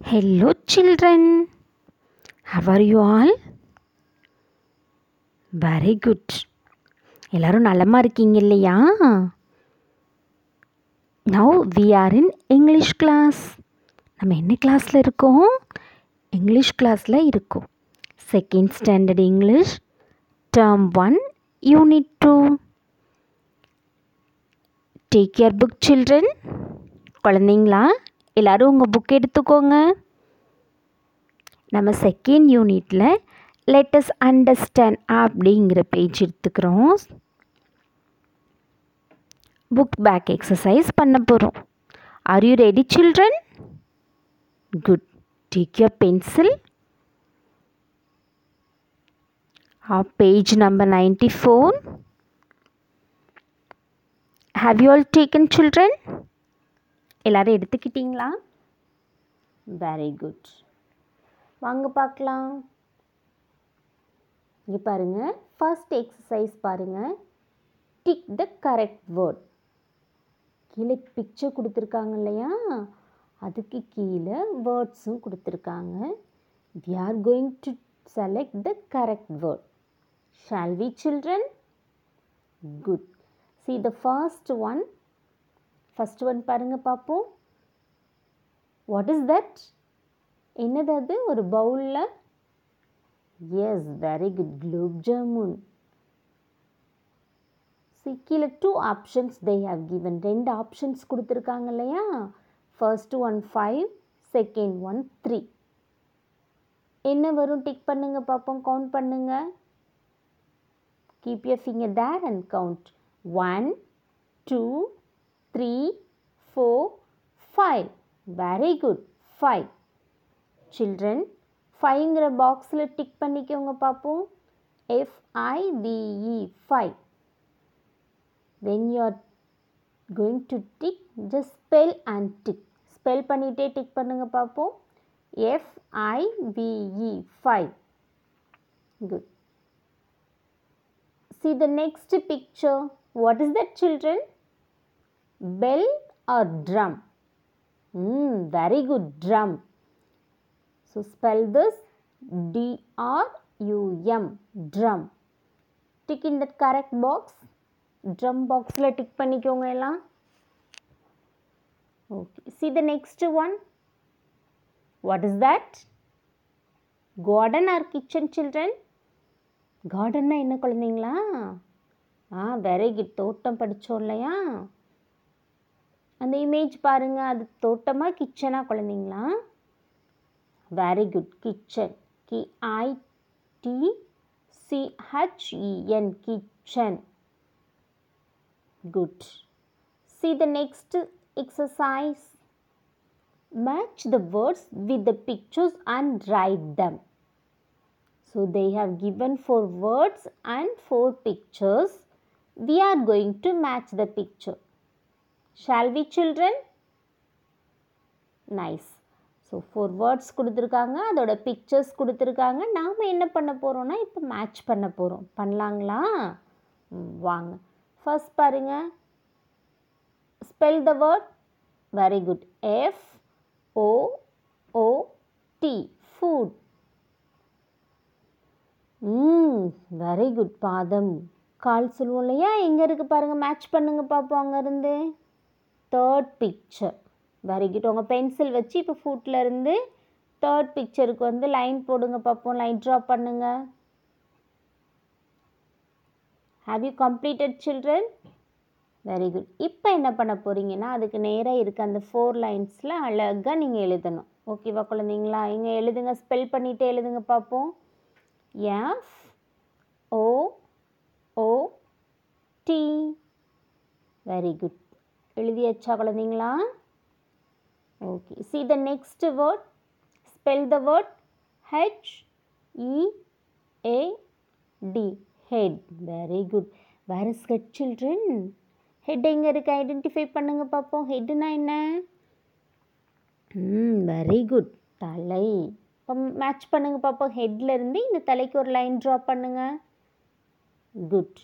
Hello, children. How are you all? Very good எல்லாரும் நலமாக இருக்கீங்க இல்லையா? Now we are in English class நம்ம என்ன கிளாஸில் இருக்கோம்? இங்கிலீஷ் கிளாஸில் இருக்கோம். Second standard English term one unit two take care book children குழந்தைங்களா? எல்லோரும் உங்கள் புக் எடுத்துக்கோங்க. நம்ம செகண்ட் யூனிட்டில் லெட்டஸ் அண்டர்ஸ்டாண்ட் அப்படிங்கிற பேஜ் எடுத்துக்கிறோம். புக் பேக் எக்ஸசைஸ் பண்ண போகிறோம் are you ready children good take your pencil page number ninety four have you all taken children எல்லோரும் எடுத்துக்கிட்டிங்களா? வெரி குட் வாங்க பார்க்கலாம். இங்கே பாருங்கள் ஃபர்ஸ்ட் எக்ஸசைஸ் பாருங்கள் டிக் த கரெக்ட் வேர்ட் கீழே பிக்சர் கொடுத்துருக்காங்க இல்லையா? அதுக்கு கீழே வேர்ட்ஸும் கொடுத்துருக்காங்க. We are going to select the correct word shall we children good see the first one first one பாருங்கள் பார்ப்போம் வாட் இஸ் தட் என்னது அது? ஒரு பவுலில்? Yes very good gulab jamun see கீழே two options they have given ரெண்டு options கொடுத்துருக்காங்க இல்லையா? First one five second one three என்ன வரும்? டிக் பண்ணுங்க பார்ப்போம் கவுண்ட் பண்ணுங்க. Keep your finger there and count one two three four five very good five children ஃபைங்கிற பாக்ஸில் டிக் பண்ணிக்கோங்க பார்ப்போம் F I V E five when you are going to tick just spell and tick spell பண்ணிகிட்டே tick பண்ணுங்கள் பார்ப்போம் F I V E five good see the next picture. What is that children? Bell or drum mm, very good drum so spell this d r u m drum tick in that correct box drum boxல tick பண்ணிக்கோங்க எல்லாம் okay see the next one what is that garden or kitchen children கார்டன்னா என்ன குழந்தைங்களா ஆ very good தோட்டம் படித்தோம் இல்லையா அந்த image பாருங்கள் அது தோட்டமாக கிச்சனா குழந்தைங்களா? Very good kitchen K I T C H E N kitchen good see the next exercise match the words with the pictures and write them So they have given four words and four pictures. We are going to match the picture. Shall we children nice so four words கொடுத்துருக்காங்க. அதோட pictures கொடுத்துருக்காங்க. நாம் என்ன பண்ண போகிறோம்னா இப்போ match பண்ண போகிறோம் பண்ணலாங்களா? வாங்க. ஃபர்ஸ்ட் பாருங்கள் spell the word very good F O O T foot hmm very good பாதம். கால் சொல்லுவோம் இல்லையா? எங்கே இருக்குது பாருங்கள் மேட்ச் பண்ணுங்க பார்ப்போம் அங்கேருந்து. தேர்ட் பிக்சர் வெரி குட் உங்கள் பென்சில் வச்சு இப்போ ஃபுட்லேருந்து இருந்து தேர்ட் பிக்சருக்கு வந்து லைன் போடுங்க பார்ப்போம் லைன் ட்ரா பண்ணுங்க. Have you completed children very good இப்போ என்ன பண்ண போகிறீங்கன்னா அதுக்கு நேராக இருக்க அந்த ஃபோர் லைன்ஸில் அழகாக நீங்கள் எழுதணும். ஓகேவா குழந்தைங்களா? இங்கே எழுதுங்க ஸ்பெல் பண்ணிவிட்டு எழுதுங்க பார்ப்போம் F O O T very good எழுதியாச்சா குழந்தைங்களா? Okay see the next word spell the word H E A D head very good where is head children head எங்கே இருக்குது ஐடென்டிஃபை பண்ணுங்க பார்ப்போம் ஹெட்னா என்ன? ம் வெரி குட் தலை. இப்போ மேட்ச் பண்ணுங்கள் பார்ப்போம் ஹெட்லேருந்து இந்த தலைக்கு ஒரு லைன் ட்ரா பண்ணுங்கள் குட்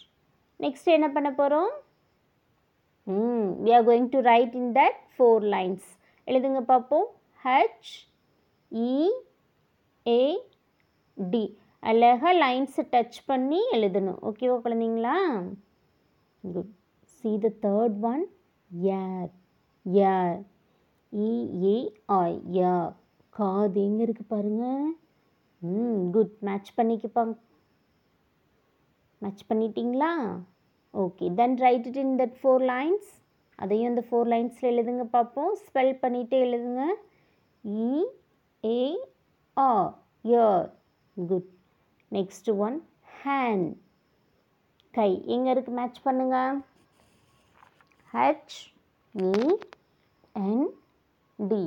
நெக்ஸ்ட் என்ன பண்ண போகிறோம் ம் we are going to write in that four lines எழுதுங்க பார்ப்போம் ஹச் இஏடி e, அழகாக லைன்ஸை டச் பண்ணி எழுதணும். ஓகேவா குழந்தைங்களா? Good see the third one ear ear E A R யா காது எங்கே இருக்குது பாருங்கள் ம் hmm. குட் மேட்ச் பண்ணிக்கப்பாங்க மேட்ச் பண்ணிட்டீங்களா? Okay then write it in that four lines அதையும் இந்த ஃபோர் லைன்ஸில் எழுதுங்க பார்ப்போம் ஸ்பெல் பண்ணிவிட்டு எழுதுங்க. E A R ear good next one hand கை. எங்கே இருக்குது மேட்ச் பண்ணுங்க. H E N D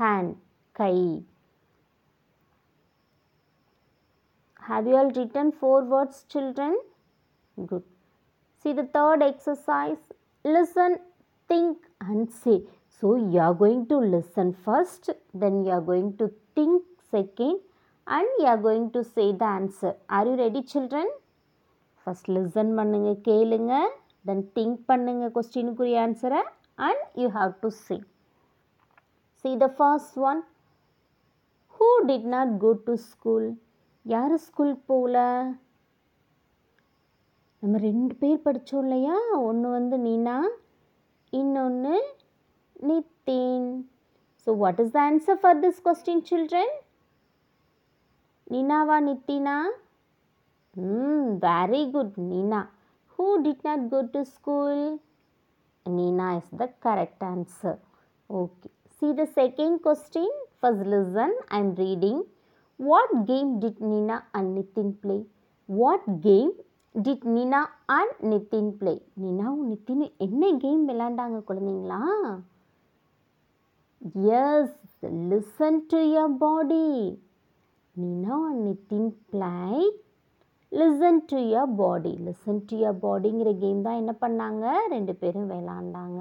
hand guy. Have you all written four words, children? Good. See the third exercise. Listen, think, and say. So you are going to listen first, then you are going to think second, and you are going to say the answer. Are you ready, children? First listen பண்ணுங்க கேளுங்க then think பண்ணுங்க கொஸ்டினுக்குரிய ஆன்சரை and you have to say. See the first one. Who did not go to school? யார் school போகல நம்ம ரெண்டு பேர் படித்தோம் இல்லையா? ஒன்று வந்து நீனா இன்னொன்று Nitin. So what is the answer for this question children நீனாவா நித்தினா? ம் very good Nina. Who did not go to school Nina is the correct answer okay see the second question first listen I am reading What game did Nina and Nitin play? What game did Nina and Nitin play நினாவும் Nitin என்ன game விளையாண்டாங்க குழந்தைங்களா? Yes listen to your body Nina and Nitin play listen to your body listen to your பாடிங்கிற game தான் என்ன பண்ணாங்க? ரெண்டு பேரும் விளாண்டாங்க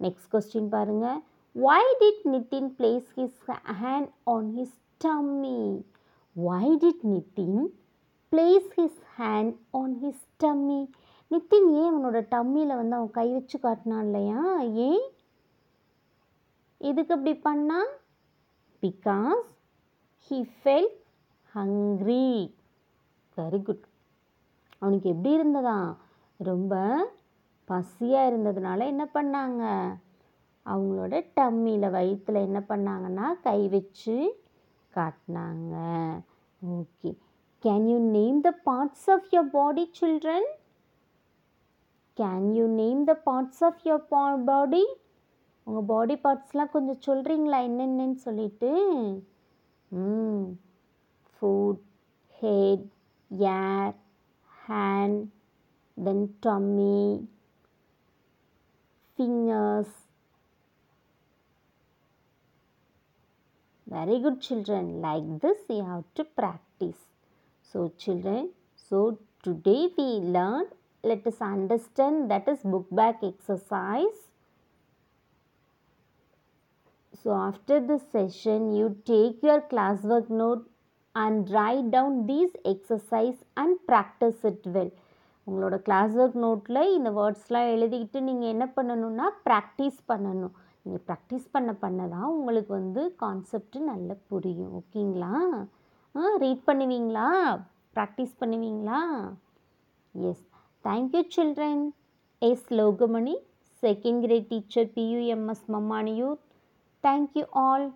next question பாருங்க. Why did Nitin place his hand on his tummy why did Nitin place his hand on his tummy Nitin ஏன் அவனோட டம்மியில் வந்து அவன் கை வச்சு காட்டினான் இல்லையா? ஏன்? எதுக்கு அப்படி பண்ணா? Because he fell hungry very good அவனுக்கு எப்படி இருந்ததா? ரொம்ப பசியாக இருந்ததுனால என்ன பண்ணாங்க? அவங்களோட டம்மியில் வயிற்றில் என்ன பண்ணாங்கன்னா கை வச்சு காட்டினாங்க. Okay can you name the parts of your body children can you name the parts of your body உங்கள் பாடி பார்ட்ஸ்லாம் கொஞ்சம் சொல்கிறீங்களா என்னென்னு சொல்லிட்டு ம் foot head ear hand then tummy fingers very good children like this you have to practice So children so today we learned let us understand that is book back exercise so after this session you take your classwork note and write down these exercise and practice it well உங்களோட class work நோட்டில் இந்த வேர்ட்ஸ்லாம் எழுதிக்கிட்டு நீங்கள் என்ன பண்ணணும்னா practice பண்ணணும் நீங்கள் practice பண்ண பண்ண தான் உங்களுக்கு வந்து கான்செப்ட் நல்லா புரியும் ஓகேங்களா ஆ ரீட் பண்ணுவீங்களா? ப்ராக்டிஸ் பண்ணுவீங்களா? Yes thank you children yes Lokamani second grade teacher P U M S Mammaniyur thank you all